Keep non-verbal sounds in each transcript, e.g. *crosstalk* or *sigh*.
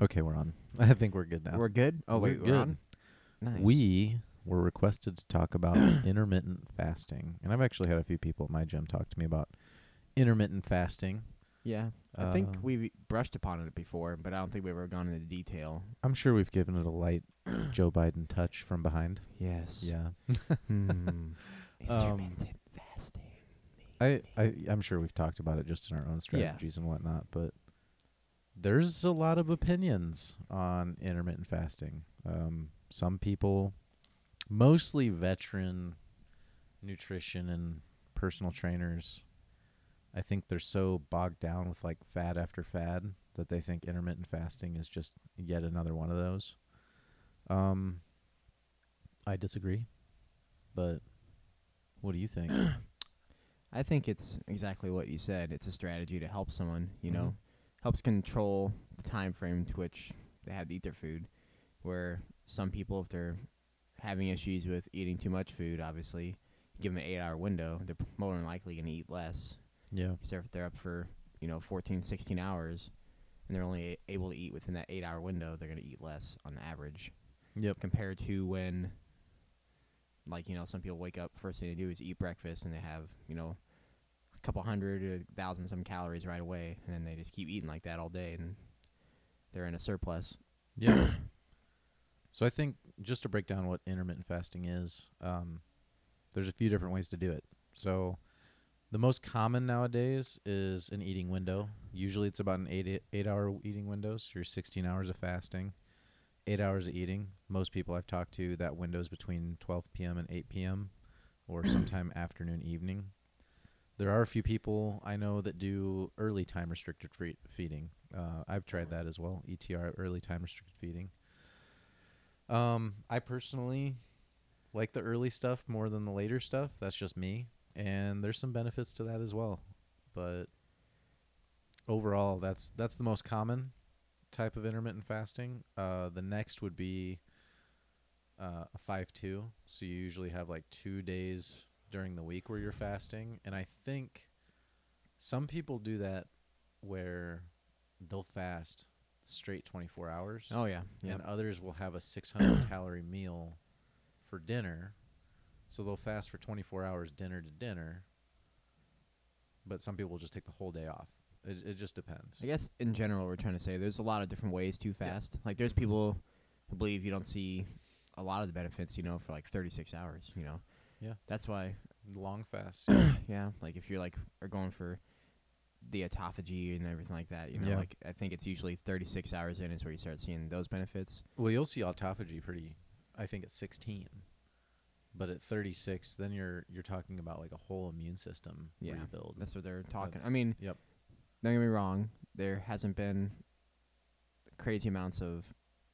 Okay, we're on. *laughs* I think we're good now. We're good. Oh We're wait, we're on. Nice. We were requested to talk about *coughs* intermittent fasting, and I've actually had a few people at my gym talk to me about intermittent fasting. Yeah, I think Uh, we brushed upon it before, but I don't think we've ever gone into detail. I'm sure we've given it a light *coughs* Joe Biden touch from behind. Yes. Yeah. *laughs* Um, Intermittent fasting. I, I I'm sure we've talked about it just in our own strategies and whatnot, but there's a lot of opinions on intermittent fasting. Um, some people, mostly veteran nutrition and personal trainers, I think they're so bogged down with like fad after fad that they think intermittent fasting is just yet another one of those. Um, I disagree, but what do you think? *coughs* I think it's exactly what you said. It's a strategy to help someone. You Mhm. know, helps control the time frame to which they have to eat their food. Where some people, if they're having issues with eating too much food, obviously, give them an eight-hour window, they're more than likely going to eat less. yeah. So if they're up for you know 14, 16 hours, and they're only a- able to eat within that eight-hour window, they're going to eat less on the average Yep. compared to when like you know some people wake up first thing they do is eat breakfast and they have you know a couple hundred or thousand some calories right away and then they just keep eating like that all day and they're in a surplus Yeah. *coughs* so I think just to break down what intermittent fasting is, um, there's a few different ways to do it. So the most common nowadays is an eating window. Usually it's about an eight eight hour eating window. So you're 16 hours of fasting, eight hours of eating. Most people I've talked to, that window is between 12 p.m. and 8 p.m. or sometime *coughs* afternoon, evening. There are a few people I know that do early time restricted free- feeding. Uh, I've tried that as well, ETR, early time restricted feeding. Um, I personally like the early stuff more than the later stuff. That's just me, and there's some benefits to that as well. But overall, that's that's the most common type of intermittent fasting. Uh, the next would be uh, a five-two. So you usually have like two days during the week where you're fasting, and I think some people do that where they'll fast straight 24 hours oh yeah yeah and others will have a 600 *coughs* calorie meal for dinner. So they'll fast for 24 hours, dinner to dinner. But some people will just take the whole day off. It, it just depends. i guess in general we're trying to say there's a lot of different ways to fast like there's people who believe you don't see a lot of the benefits you know for like 36 hours you know Yeah. that's why Long fast. *coughs* yeah like if you're like are going for the autophagy and everything like that you know Yeah. like i think it's usually 36 hours in is where you start seeing those benefits well, you'll see autophagy pretty. I think at 16, but at 36, then you're you're talking about like a whole immune system Yeah, rebuild. that's what they're talking i mean yep. don't get me wrong there hasn't been crazy amounts of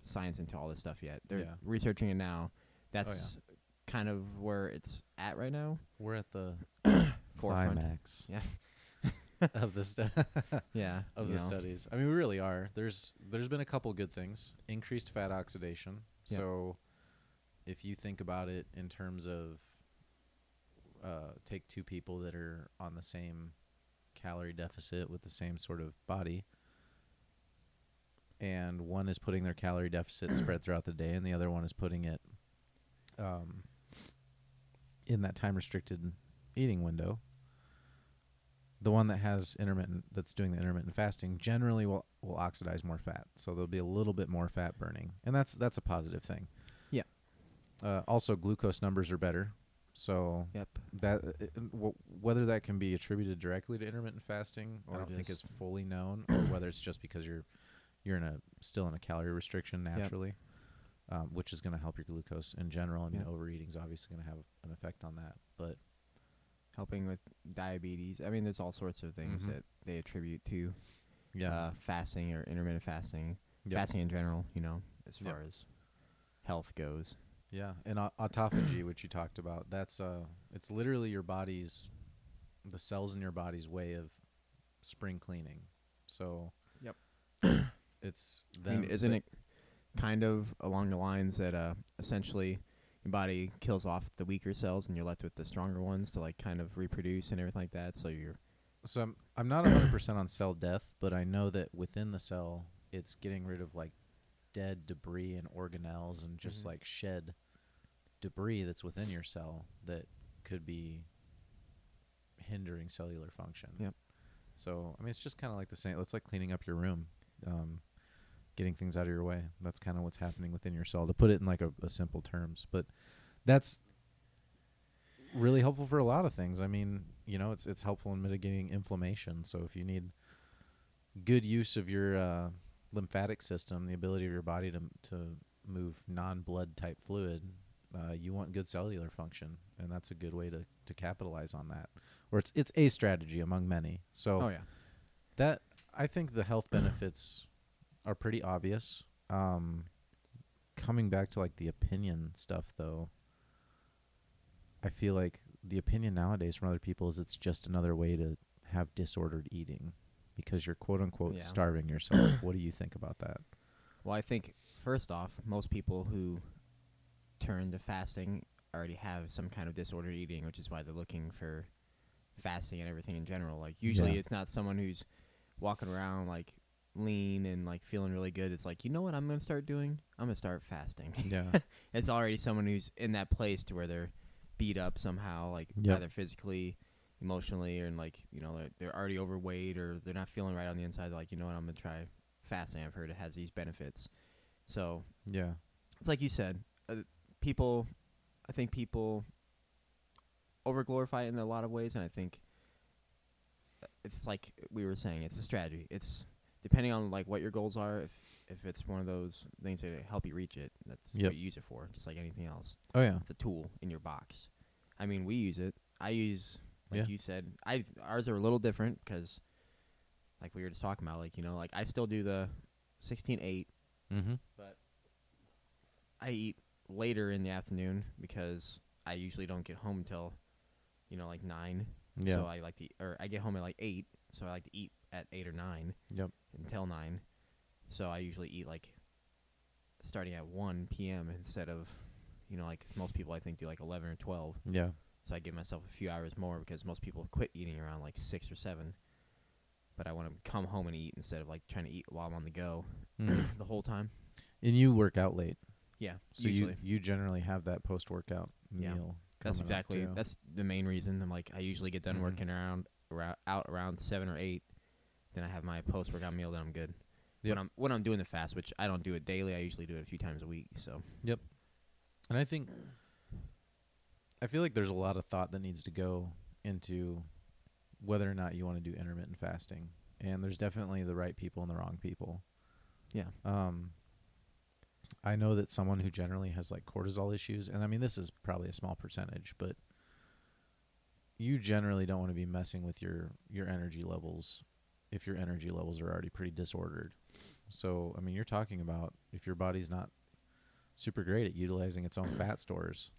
science into all this stuff yet they're Yeah. researching it now oh, that's kind of where it's at right now We're at the *coughs* forefront climax Yeah. *laughs* of the stu- yeah *laughs* of you the know. studies. I mean, we really are. There's there's been a couple good things. Increased fat oxidation. So, if you think about it in terms of, uh, take two people that are on the same calorie deficit with the same sort of body, and one is putting their calorie deficit spread throughout the day, and the other one is putting it, um, in that time restricted eating window the one that has intermittent that's doing the intermittent fasting generally will will oxidize more fat. So there'll be a little bit more fat burning. And that's that's a positive thing. Yeah. uh, also glucose numbers are better. So yep. that uh, uh, w- whether that can be attributed directly to intermittent fasting i don't think is fully known or *coughs* whether it's just because you're you're in a still in a calorie restriction naturally um, which is going to help your glucose in general i mean Yep. overeating is obviously going to have an effect on that but helping with diabetes i mean there's all sorts of things Mhm. that they attribute to yeah uh, fasting or intermittent fasting Yep. fasting in general you know as Yep. far as health goes Yeah, and au- autophagy, which you talked about, that's uh, it's literally your body's, the cells in your body's way of spring cleaning. So, Yep. it's I mean, isn't it kind of along the lines that uh, essentially your body kills off the weaker cells and you're left with the stronger ones to like kind of reproduce and everything like that? So you're So I'm, I'm not 100 percent on cell death, but I know that within the cell, it's getting rid of like dead debris and organelles and just Mhm. like shed debris that's within your cell that could be hindering cellular function. Yep. So I mean, it's just kind of like the same. It's like cleaning up your room, um, getting things out of your way. That's kind of what's happening within your cell. To put it in like a, a simple terms, but that's really helpful for a lot of things. I mean, you know, it's it's helpful in mitigating inflammation. So if you need good use of your uh, lymphatic system, the ability of your body to to move non-blood type fluid, uh, you want good cellular function, and that's a good way to to capitalize on that. Or it's it's a strategy among many. So Oh yeah. that I think the health *clears throat* benefits are pretty obvious. Um, coming back to like the opinion stuff, though, I feel like the opinion nowadays from other people is it's just another way to have disordered eating because you're quote unquote Yeah. starving *coughs* yourself. what do you think about that? Well, I think first off, most people who turn to fasting already have some kind of disordered eating, which is why they're looking for fasting and everything in general. Like usually, Yeah. it's not someone who's walking around like lean and like feeling really good. It's like you know what I'm gonna start doing? I'm gonna start fasting. Yeah. *laughs* it's already someone who's in that place to where they're beat up somehow, like Yep. either physically, emotionally, or like you know they're, they're already overweight or they're not feeling right on the inside. Like you know what, I'm gonna try fasting. I've heard it has these benefits. So yeah. it's like you said, uh, people. I think people over glorify it in a lot of ways, and I think uh, it's like we were saying, it's a strategy. It's depending on like what your goals are. If if it's one of those things that help you reach it, that's Yep. what you use it for. Just like anything else, Oh yeah. it's a tool in your box. I mean, we use it. I use like Yeah. you said. I ours are a little different because, like we were just talking about, like you know, like I still do the sixteen eight Mm-hmm. but I eat later in the afternoon because I usually don't get home until you know like nine. Yeah. So I like to, eat- or I get home at like eight. So I like to eat at eight or nine yep. until nine. So I usually eat like starting at one p.m. instead of you know like most people I think do like eleven or twelve. Yeah. So I give myself a few hours more because most people quit eating around like six or seven. But I want to come home and eat instead of like trying to eat while I'm on the go Mhm. *clears throat* the whole time. and you work out late, Yeah, so usually. you you generally have that post workout Yeah. meal. That's exactly that's the main reason. I'm like I usually get done Mhm. working around, around out around seven or eight. Then I have my post workout meal. Then I'm good. Yep. When I'm when I'm doing the fast, which I don't do it daily. I usually do it a few times a week. So Yep. And I think I feel like there's a lot of thought that needs to go into whether or not you want to do intermittent fasting. And there's definitely the right people and the wrong people. yeah, Um I know that someone who generally has like cortisol issues and I mean this is probably a small percentage, but you generally don't want to be messing with your your energy levels if your energy levels are already pretty disordered. So, I mean, you're talking about if your body's not super great at utilizing its own fat stores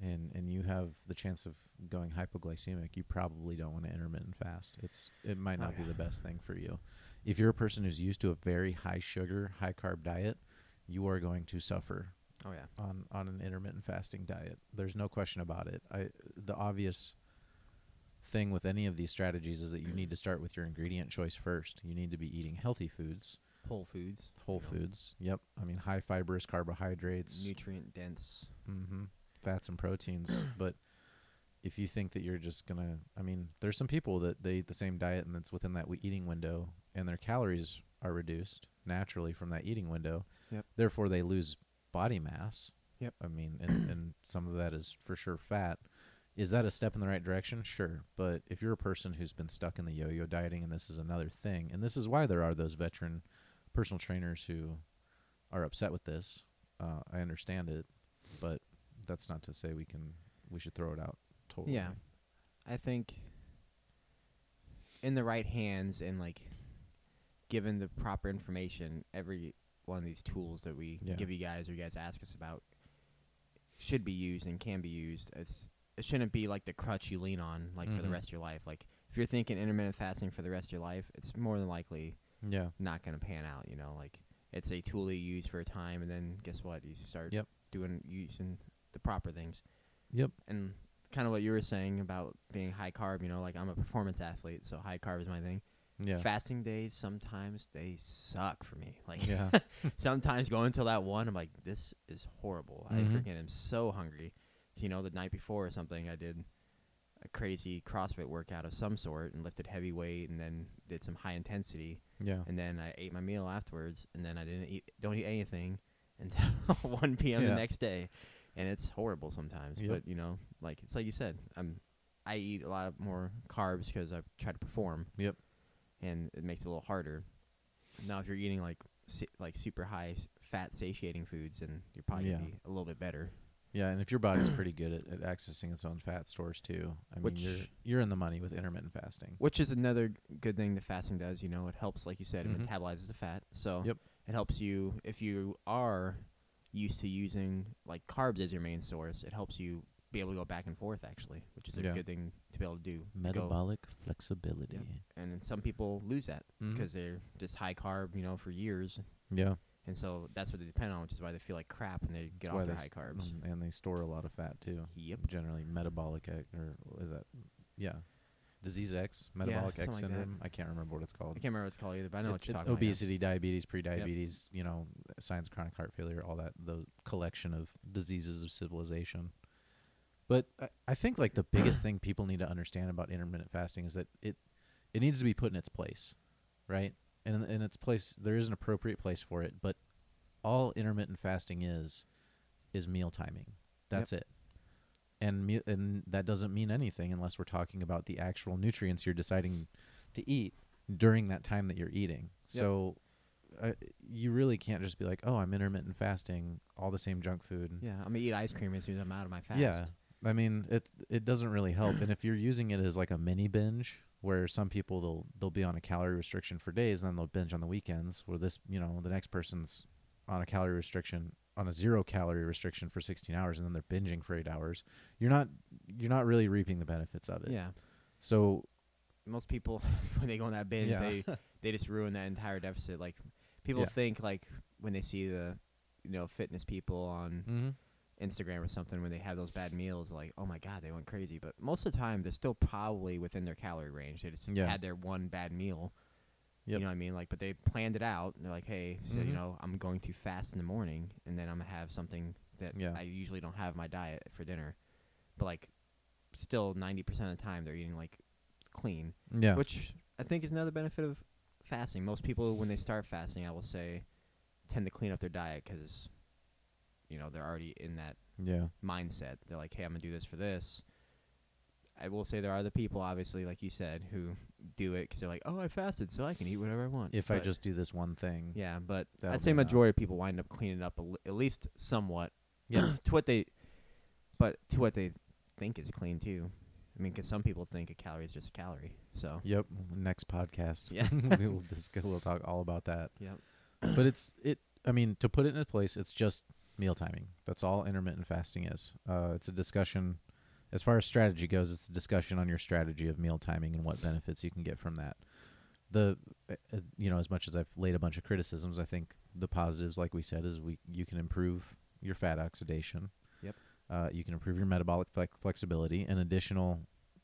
and and you have the chance of going hypoglycemic, you probably don't want to intermittent fast. It's it might Oh, not be the best thing for you. If you're a person who's used to a very high sugar, high carb diet, you are going to suffer oh yeah, on on an intermittent fasting diet. There's no question about it. I the obvious thing with any of these strategies is that you need to start with your ingredient choice first. You need to be eating healthy foods, Whole Foods, whole you know, foods. Yep. I mean high fibrous carbohydrates, nutrient dense. hmm fats and proteins. *coughs* but if you think that you're just gonna, I mean, there's some people that they eat the same diet and it's within that eating window, and their calories are reduced naturally from that eating window. Yep. Therefore, they lose body mass. Yep. I mean, and, and some of that is for sure fat. Is that a step in the right direction? Sure. But if you're a person who's been stuck in the yo-yo dieting, and this is another thing, and this is why there are those veteran personal trainers who are upset with this. Uh, I understand it, but that's not to say we can we should throw it out totally. Yeah, I think in the right hands and like given the proper information, every one of these tools that we Yeah. give you guys or you guys ask us about should be used and can be used. It's it shouldn't be like the crutch you lean on like for the Mhm. rest of your life. Like if you're thinking intermittent fasting for the rest of your life, it's more than likely Yeah. not going to pan out. You know, like it's a tool you use for a time, and then guess what? You start Yep. doing using the proper things. Yep. And kind of what you were saying about being high carb. You know, like I'm a performance athlete, so high carb is my thing. Yeah. Fasting days sometimes they suck for me. Like Yeah. *laughs* sometimes going until that one, I'm like, this is horrible. I Mhm. freaking am so hungry. You know, the night before or something, I did a crazy CrossFit workout of some sort and lifted heavy weight, and then did some high intensity, Yeah. and then I ate my meal afterwards, and then I didn't eat, don't eat anything *laughs* until *laughs* 1 p.m. Yeah. the next day, and it's horrible sometimes. Yep. But you know, like it's like you said, I'm I eat a lot of more carbs because I try to perform. Yep. And it makes it a little harder. Now, if you're eating like si- like super high fat satiating foods, then you're probably gonna be a little bit better. Yeah, and if your body's *clears throat* pretty good at, at accessing its own fat stores too, I mean, Which- you're you're in the money with intermittent fasting. Which is another g- good thing that fasting does. You know, it helps, like you said, it Mhm. metabolizes the fat. So Yep. it helps you if you are used to using like carbs as your main source. It helps you be able to go back and forth actually, which is a Yeah. good thing to be able to do. to go- Metabolic flexibility. Yep. And then some people lose that Mhm. because they're just high carb, you know, for years, yeah, and so that's what they depend on, which is why they feel like crap when they that's get off their high carbs. mm, and they store a lot of fat too. Yep. Generally, metabolic X, or what is that? Yeah, disease X, metabolic something X like syndrome. I can't remember what it's called. I can't remember what it's called either, but I know It- what you're talking about. obesity, diabetes, pre-diabetes, you know, signs of chronic heart failure, all that, the collection of diseases of civilization. But I, I think like the biggest *clears throat* thing people need to understand about intermittent fasting is that it it needs to be put in its place, right? And in, its place, there is an appropriate place for it. But all intermittent fasting is is meal timing. That's it. And me, and that doesn't mean anything unless we're talking about the actual nutrients you're deciding to eat during that time that you're eating. Yep. So uh, you really can't just be like, "Oh, I'm intermittent fasting, all the same junk food." Yeah, I'm gonna eat ice cream as soon as I'm out of my fast. Yeah. I mean, it it doesn't really help. and if you're using it as like a mini binge, where some people they'll they'll be on a calorie restriction for days, and then they'll binge on the weekends. Where this, you know, the next person's on a calorie restriction on a zero calorie restriction for 16 hours, and then they're binging for eight hours. You're not you're not really reaping the benefits of it. Yeah. So Most people *laughs* when they go on that binge, yeah, they they just ruin that entire deficit. Like people Yeah. think like when they see the you know fitness people on hmm Instagram or something when they have those bad meals, like oh my god, they went crazy. But most of the time, they're still probably within their calorie range. They just Yeah. had their one bad meal. Yep. You know what I mean? Like, but they planned it out. And they're like, hey, so you Mhm. know, I'm going to fast in the morning, and then I'm gonna have something that Yeah. I usually don't have my diet for dinner. But like, still, ninety percent of the time, they're eating like clean yeah, which I think is another benefit of fasting. Most people, when they start fasting, I will say, tend to clean up their diet because, you know, they're already in that yeah, mindset. They're like, hey, I'm gonna do this for this. I will say there are the people, obviously, like you said, who do it because they're like, oh, I fasted, so I can eat whatever I want. if I just do this one thing, yeah, but I'd say majority of people wind up cleaning up li- at least somewhat yeah, *clears throat* to what they, but to what they think is clean too. I mean, because some people think a calorie is just a calorie. So yep. Next podcast, Yeah. *laughs* we will discuss. We'll talk all about that. Yep. but it's it. I mean, to put it in a place, it's just meal timing. That's all intermittent fasting is. Uh, it's a discussion, as far as strategy goes. It's a discussion on your strategy of meal timing and what benefits you can get from that. The, uh, uh, you know, as much as I've laid a bunch of criticisms, I think the positives, like we said, is we you can improve your fat oxidation. Yep. Uh, you can improve your metabolic flex- flexibility. An additional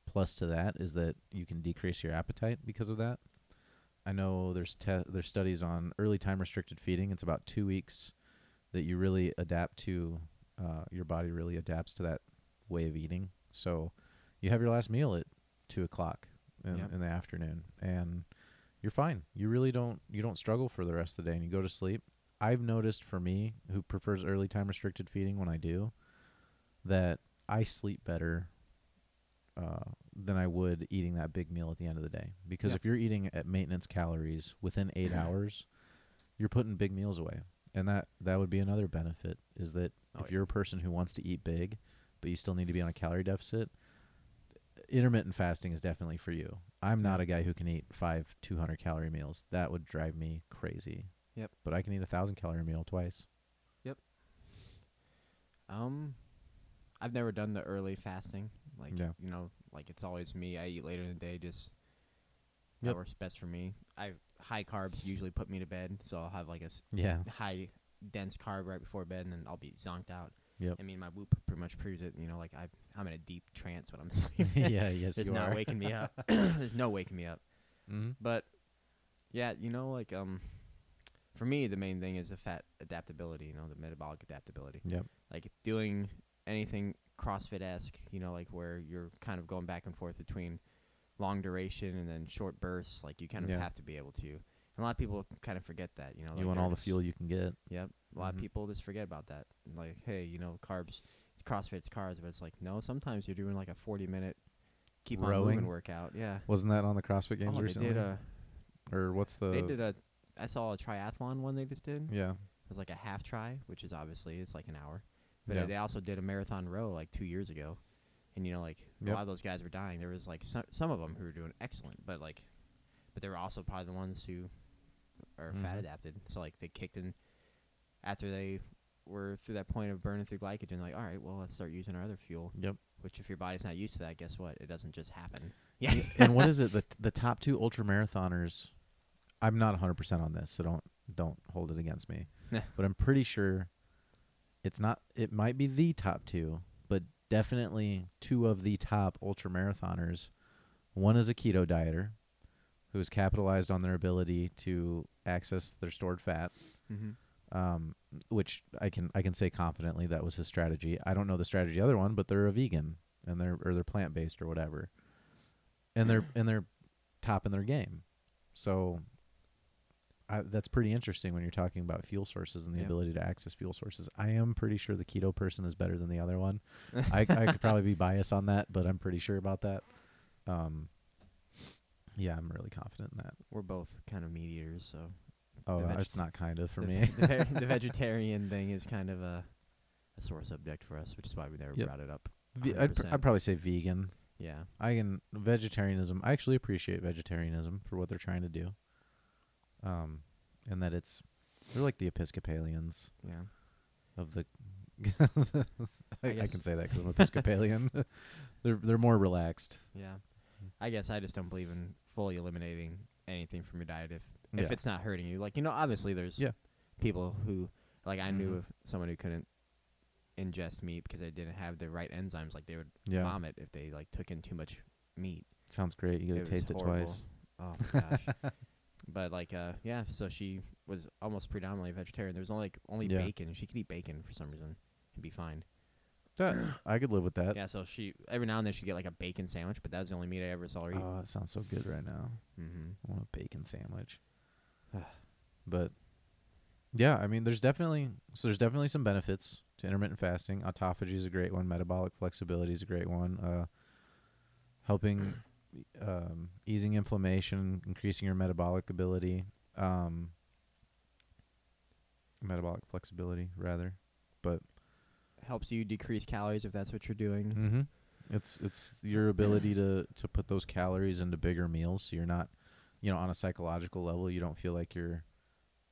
plus to that is that you can decrease your appetite because of that. I know there's te- there's studies on early time restricted feeding. It's about two weeks that you really adapt to. Uh, your body really adapts to that way of eating. So you have your last meal at two o'clock in, Yep. in the afternoon, and you're fine. You really don't you don't struggle for the rest of the day, and you go to sleep. I've noticed for me, who prefers early time restricted feeding, when I do, that I sleep better uh, than I would eating that big meal at the end of the day. Because Yeah. if you're eating at maintenance calories within eight *laughs* hours, you're putting big meals away, and that that would be another benefit. Is that Oh, if yeah. you're a person who wants to eat big, but you still need to be on a calorie deficit, intermittent fasting is definitely for you. I'm not a guy who can eat five 200 calorie meals. That would drive me crazy. Yep. But I can eat a thousand calorie meal twice. Yep. Um, I've never done the early fasting. Like Yeah. you know, like it's always me. I eat later in the day. Just that works best for me. I high carbs usually put me to bed, so I'll have like a s- Yeah. high dense carb right before bed, and then I'll be zonked out. Yep. I mean, my Whoop pretty much proves it. You know, like I I'm in a deep trance when I'm *laughs* sleeping. *laughs* yeah. Yes, There's you not are. waking me up. *coughs* *coughs* There's no waking me up. hmm But Yeah, you know, like um, for me, the main thing is the fat adaptability. You know, the metabolic adaptability. Yep. Like doing anything CrossFit esque. You know, like where you're kind of going back and forth between long duration and then short bursts. Like you kind of Yeah. have to be able to. And a lot of people kind of forget that. You know, like you want all the fuel you can get. Yep. A lot Mhm. of people just forget about that. Like, hey, you know, carbs, it's CrossFit, it's carbs, but it's like, no, sometimes you're doing like a 40 minute keep on Rowing? moving workout. Yeah. Wasn't that on the CrossFit Games oh, they recently? did a, or what's the? they did a, I saw a triathlon one they just did. yeah. It was like a half try, which is obviously, it's like an hour. But Yeah. they also did a marathon row like two years ago. And, you know, like, Yep. a lot of those guys were dying. There was like some, some of them who were doing excellent, but like, but they were also probably the ones who are fat Mhm. adapted. So, like, they kicked in after they were through that point of burning through glycogen, like, all right, well, let's start using our other fuel. Yep. Which, if your body's not used to that, guess what? It doesn't just happen. Yeah. and *laughs* what is it? The the top two ultra marathoners. I'm not 100 percent on this, so don't don't hold it against me. *laughs* But I'm pretty sure it's not. It might be the top two, but definitely two of the top ultra marathoners. One is a keto dieter, who has capitalized on their ability to access their stored fat. mm-hmm. um, which I can I can say confidently that was his strategy. I don't know the strategy of the other one, but they're a vegan and they're or they're plant based or whatever, and they're and they're top in their game. So I, that's pretty interesting when you're talking about fuel sources and the ability to access fuel sources. I am pretty sure the keto person is better than the other one. I I could *laughs* probably be biased on that, but I'm pretty sure about that. Um, yeah, I'm really confident in that. We're both kind of meat eaters, so Oh, veg- it's not kind of for the, me. the, ve- *laughs* the vegetarian thing is kind of a, a sore subject for us, which is why we never Yep. brought it up. Ve- I'd, pr- I'd probably say vegan. Yeah. I can vegetarianism. I actually appreciate vegetarianism for what they're trying to do. Um, and that it's they're like the Episcopalians Yeah. of the. *laughs* I, I, guess- can say that because I'm *laughs* Episcopalian. *laughs* they're they're more relaxed. Yeah. I guess I just don't believe in fully eliminating anything from your diet if Yeah. if it's not hurting you. Like you know, obviously there's Yeah. people who like I knew Mhm. of someone who couldn't ingest meat because they didn't have the right enzymes. Like they would Yeah, vomit if they like took in too much meat. sounds great. You get It to was taste it horrible. twice. Oh my gosh. But like uh yeah, so she was almost predominantly vegetarian. There was only like only Yeah. bacon. She could eat bacon for some reason and be fine. That, I could live with that. Yeah, so she every now and then she'd get like a bacon sandwich, but that was the only meat I ever saw her eat. Oh, it sounds so good right now. mm-hmm. I want a bacon sandwich. but yeah, I mean, there's definitely so there's definitely some benefits to intermittent fasting. Autophagy is a great one. Metabolic flexibility is a great one. Uh, helping um, easing inflammation, increasing your metabolic ability, um, metabolic flexibility rather. But Helps you decrease calories if that's what you're doing. mm-hmm. it's it's your ability to to put those calories into bigger meals, so you're not, you know, on a psychological level, you don't feel like you're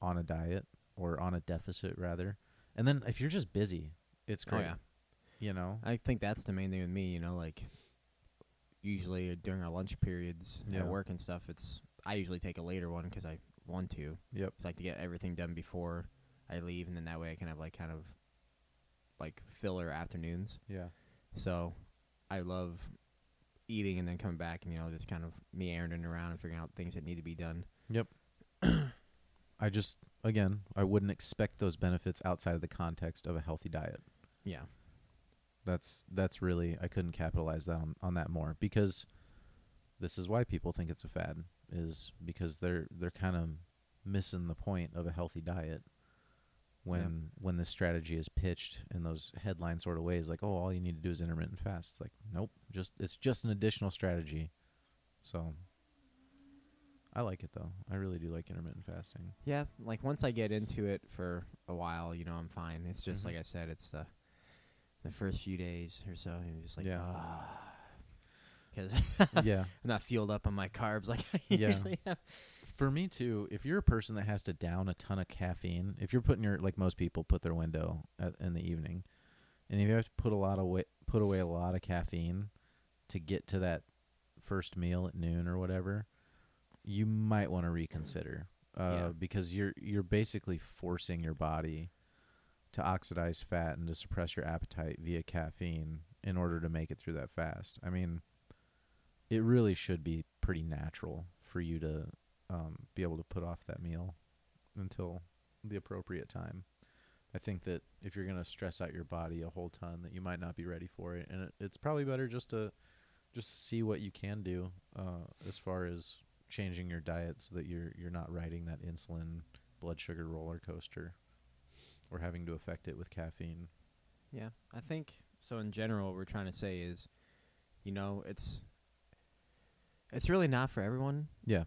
on a diet or on a deficit rather. And then if you're just busy, it's Oh great. yeah. You know. I think that's the main thing with me, you know, like usually during our lunch periods Yeah. at work and stuff, it's I usually take a later one because I want to. Yep. It's like to get everything done before I leave, and then that way I can have like kind of like filler afternoons. Yeah. So I love eating and then coming back and you know just kind of meandering around and figuring out things that need to be done. Yep. *coughs* I just again, I wouldn't expect those benefits outside of the context of a healthy diet. Yeah. That's that's really I couldn't capitalize that on, on that more because this is why people think it's a fad is because they're they're kind of missing the point of a healthy diet when when this strategy is pitched in those headline sort of ways like oh all you need to do is intermittent fast. It's like nope just it's just an additional strategy. So I like it though. I really do like intermittent fasting. Yeah, like once I get into it for a while, you know, I'm fine. It's just Mhm. like I said, it's the the first few days or so, and you're just like, Yeah. because yeah *laughs* I'm not fueled up on my carbs like I Yeah. usually am. For me too, if you're a person that has to down a ton of caffeine, if you're putting your like most people put their window at, in the evening, and if you have to put a lot of wa- put away a lot of caffeine to get to that first meal at noon or whatever, you might want to reconsider uh, Yeah. because you're you're basically forcing your body to oxidize fat and to suppress your appetite via caffeine in order to make it through that fast. I mean, it really should be pretty natural for you to um, be able to put off that meal until the appropriate time. I think that if you're gonna stress out your body a whole ton, that you might not be ready for it, and it, it's probably better just to just see what you can do uh, as far as changing your diet so that you're you're not riding that insulin blood sugar roller coaster or having to affect it with caffeine. Yeah, I think so. In general, what we're trying to say is, you know, it's it's really not for everyone. Yeah.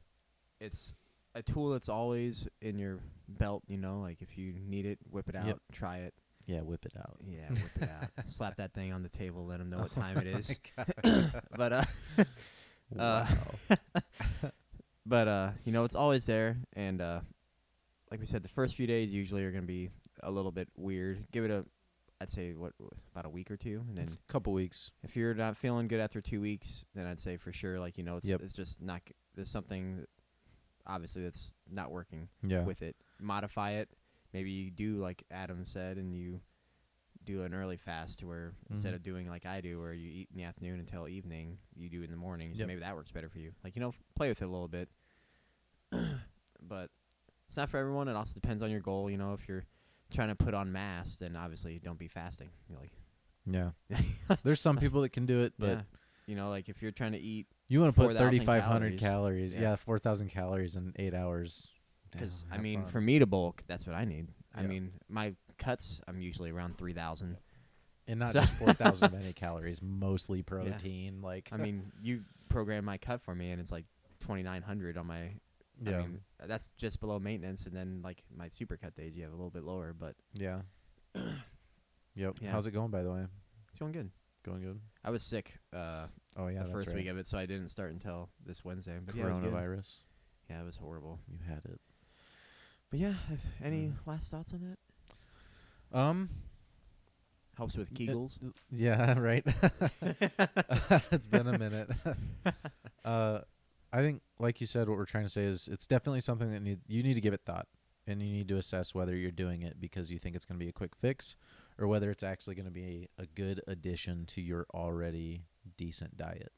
It's a tool that's always in your belt. You know, like if you need it, whip it out, Yep. try it. Yeah, whip it out. Yeah, whip it out. *laughs* Slap that thing on the table. Let them know what Oh time it is. *laughs* But uh, *laughs* wow. Uh, but uh, you know, it's always there. And uh, like we said, the first few days usually are gonna be a little bit weird. Give it a, I'd say what about a week or two, and then it's a couple weeks. if you're not feeling good after two weeks, then I'd say for sure, like you know, it's Yep. it's just not. There's something, that obviously, that's not working Yeah. with it. Modify it. Maybe you do like Adam said, and you do an early fast where instead Mhm. of doing like I do, where you eat in the afternoon until evening, you do in the morning. So Yep. maybe that works better for you. Like you know, f- play with it a little bit. *clears throat* but it's not for everyone. It also depends on your goal. You know, if you're trying to put on mass, then obviously don't be fasting. You're *laughs* like, yeah. There's some people that can do it, but yeah. you know, like if you're trying to eat you want to put 3,500 calories. calories. Yeah. Yeah, 4,000 calories in eight hours. Because I mean, fun. for me to bulk, that's what I need. I Yeah. mean, my cuts, I'm usually around three thousand. and not so- just 4,000 *laughs* many calories, mostly protein. Like, I mean, you program my cut for me, and it's like twenty nine hundred on my. Yeah, I mean, that's just below maintenance, and then like my supercut days, you have a little bit lower, but yeah. *clears throat* yep. Yeah. How's it going, by the way? it's going good. Going good. I was sick uh, Oh yeah, the first right. week of it, so I didn't start until this Wednesday. But yeah, it was. Coronavirus. Yeah, it was horrible. You had it. But yeah, any Mm. last thoughts on that? Um. Helps with it- Kegels. *laughs* Yeah. *laughs* Right. *laughs* it's been a minute. uh, I think, like you said, what we're trying to say is it's definitely something that need you need to give it thought, and you need to assess whether you're doing it because you think it's going to be a quick fix, or whether it's actually going to be a good addition to your already decent diet.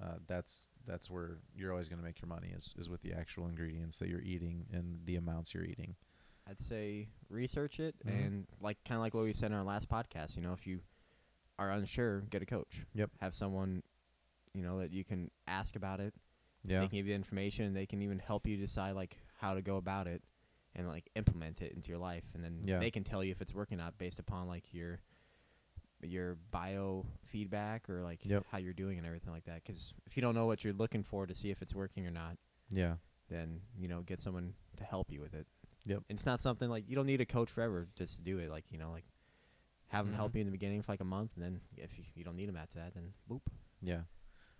Uh, that's that's where you're always going to make your money is is with the actual ingredients that you're eating and the amounts you're eating. I'd say research it Mhm. and like kind of like what we said in our last podcast. You know, if you are unsure, get a coach. Yep. Have someone, you know, that you can ask about it. Yeah. They can give you the information. and They can even help you decide like how to go about it and like implement it into your life. And then Yeah. they can tell you if it's working or not based upon like your your bio feedback or like Yep. how you're doing and everything like that. Because if you don't know what you're looking for to see if it's working or not, Yeah. then you know get someone to help you with it. Yep. And it's not something like you don't need a coach forever just to do it. Like you know, like have them help Mhm. you in the beginning for like a month, and then if you, you don't need them after that, then boop. Yeah,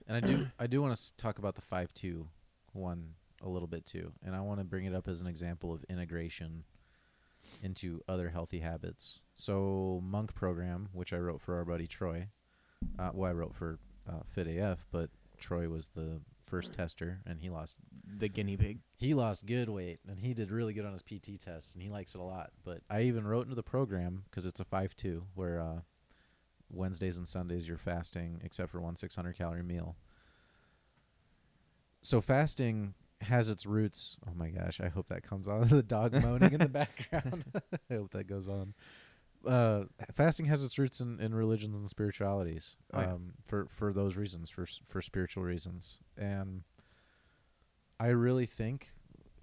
and I do I do want to talk about the five two one a little bit too, and I want to bring it up as an example of integration into other healthy habits. So Monk program, which I wrote for our buddy Troy, uh, well I wrote for uh, Fit AF, but Troy was the first tester, and he lost The guinea pig. he lost good weight and he did really good on his PT test and he likes it a lot. But I even wrote into the program because it's a 5 2 where uh, Wednesdays and Sundays you're fasting except for one 600 calorie meal. So fasting has its roots. Oh my gosh, I hope that comes on. the dog *laughs* moaning in the background. *laughs* I hope that goes on. Uh, fasting has its roots in, in religions and spiritualities Oh, yeah. um, for, for those reasons, for, for spiritual reasons. And I really think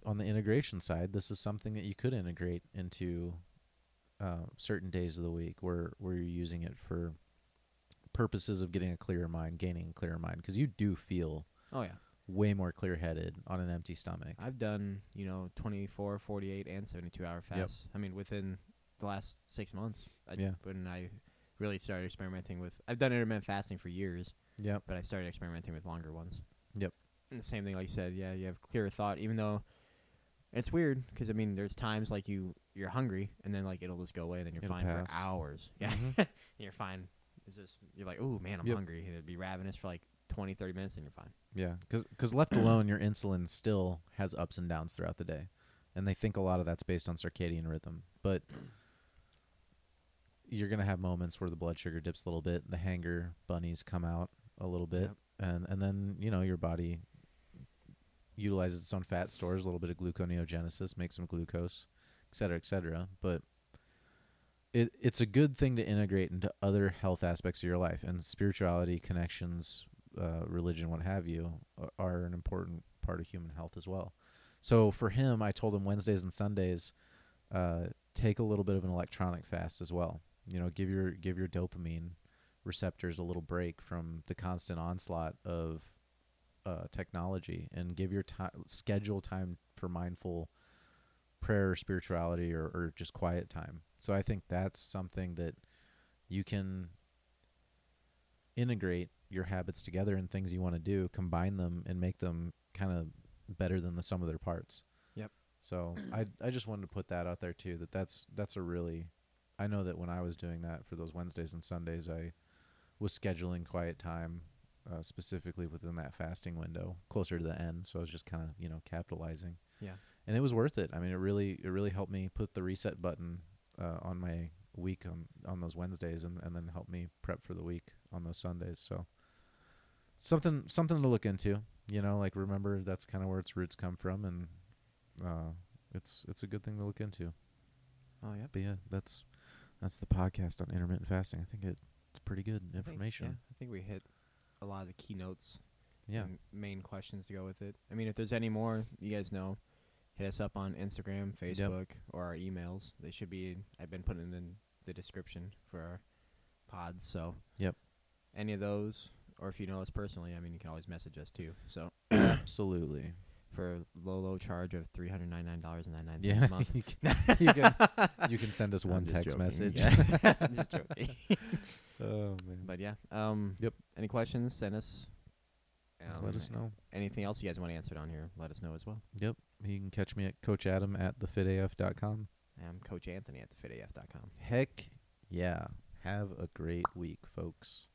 on the integration side, this is something that you could integrate into uh, certain days of the week where where you're using it for purposes of getting a clearer mind, gaining a clearer mind, because you do feel Oh yeah, way more clear headed on an empty stomach. I've done you know 24, 48, and 72 hour Yep. fasts. I mean within the last six months. I, Yeah. When I really started experimenting with, I've done intermittent fasting for years, Yep. but I started experimenting with longer ones. Yep. And the same thing, like you said, yeah, you have clearer thought, even though it's weird because I mean, there's times like you you're hungry and then like it'll just go away, and then you're It'll fine pass. for hours. *laughs* Yeah, Mhm. you're fine. It's just you're like, oh man, I'm Yep. hungry, and it'd be ravenous for like 20, 30 minutes, and you're fine. Yeah, because left *clears throat* alone, your insulin still has ups and downs throughout the day, and they think a lot of that's based on circadian rhythm. But you're gonna have moments where the blood sugar dips a little bit, the hanger bunnies come out a little bit, Yep. and and then you know your body utilizes its own fat stores, a little bit of gluconeogenesis, makes some glucose, et cetera, et cetera. But it it's a good thing to integrate into other health aspects of your life, and spirituality, connections, uh, religion, what have you, are an important part of human health as well. So for him, I told him Wednesdays and Sundays, uh, take a little bit of an electronic fast as well. You know, give your give your dopamine receptors a little break from the constant onslaught of uh, technology, and give your time schedule time for mindful prayer, or spirituality, or, or just quiet time. So I think that's something that you can integrate your habits together and things you want to do, combine them, and make them kind of better than the sum of their parts. Yep. So I I just wanted to put that out there too. That that's that's a really, I know that when I was doing that for those Wednesdays and Sundays, I was scheduling quiet time uh, specifically within that fasting window, closer to the end. So I was just kind of you know capitalizing, Yeah. and it was worth it. I mean, it really it really helped me put the reset button uh, on my week on on those Wednesdays, and and then help me prep for the week on those Sundays. So something something to look into. You know, like remember that's kind of where its roots come from, and uh, it's it's a good thing to look into. Oh yeah. But yeah, that's that's the podcast on intermittent fasting. I think it, it's pretty good I think- information. yeah, I think we hit a lot of the keynotes. Yeah, and main questions to go with it. I mean, if there's any more, you guys know, hit us up on Instagram, Facebook, or our emails. They should be. I've been putting in the description for our pods. So Yep. any of those, or if you know us personally, I mean, you can always message us too. So absolutely. *coughs* for low low charge of three hundred ninety nine dollars and ninety nine cents Yeah, a month. you *laughs* can, you can you can send us *laughs* one text joking. message. Yeah. *laughs* Just joking. Oh man, But yeah. Um. Yep. Any questions? Send us. let Um, us know. Anything else you guys want answered on here? Let us know as well. Yep, you can catch me at Coach Adam at thefitaf.com. I'm Coach Anthony at thefitaf.com. Heck yeah, have a great week, folks.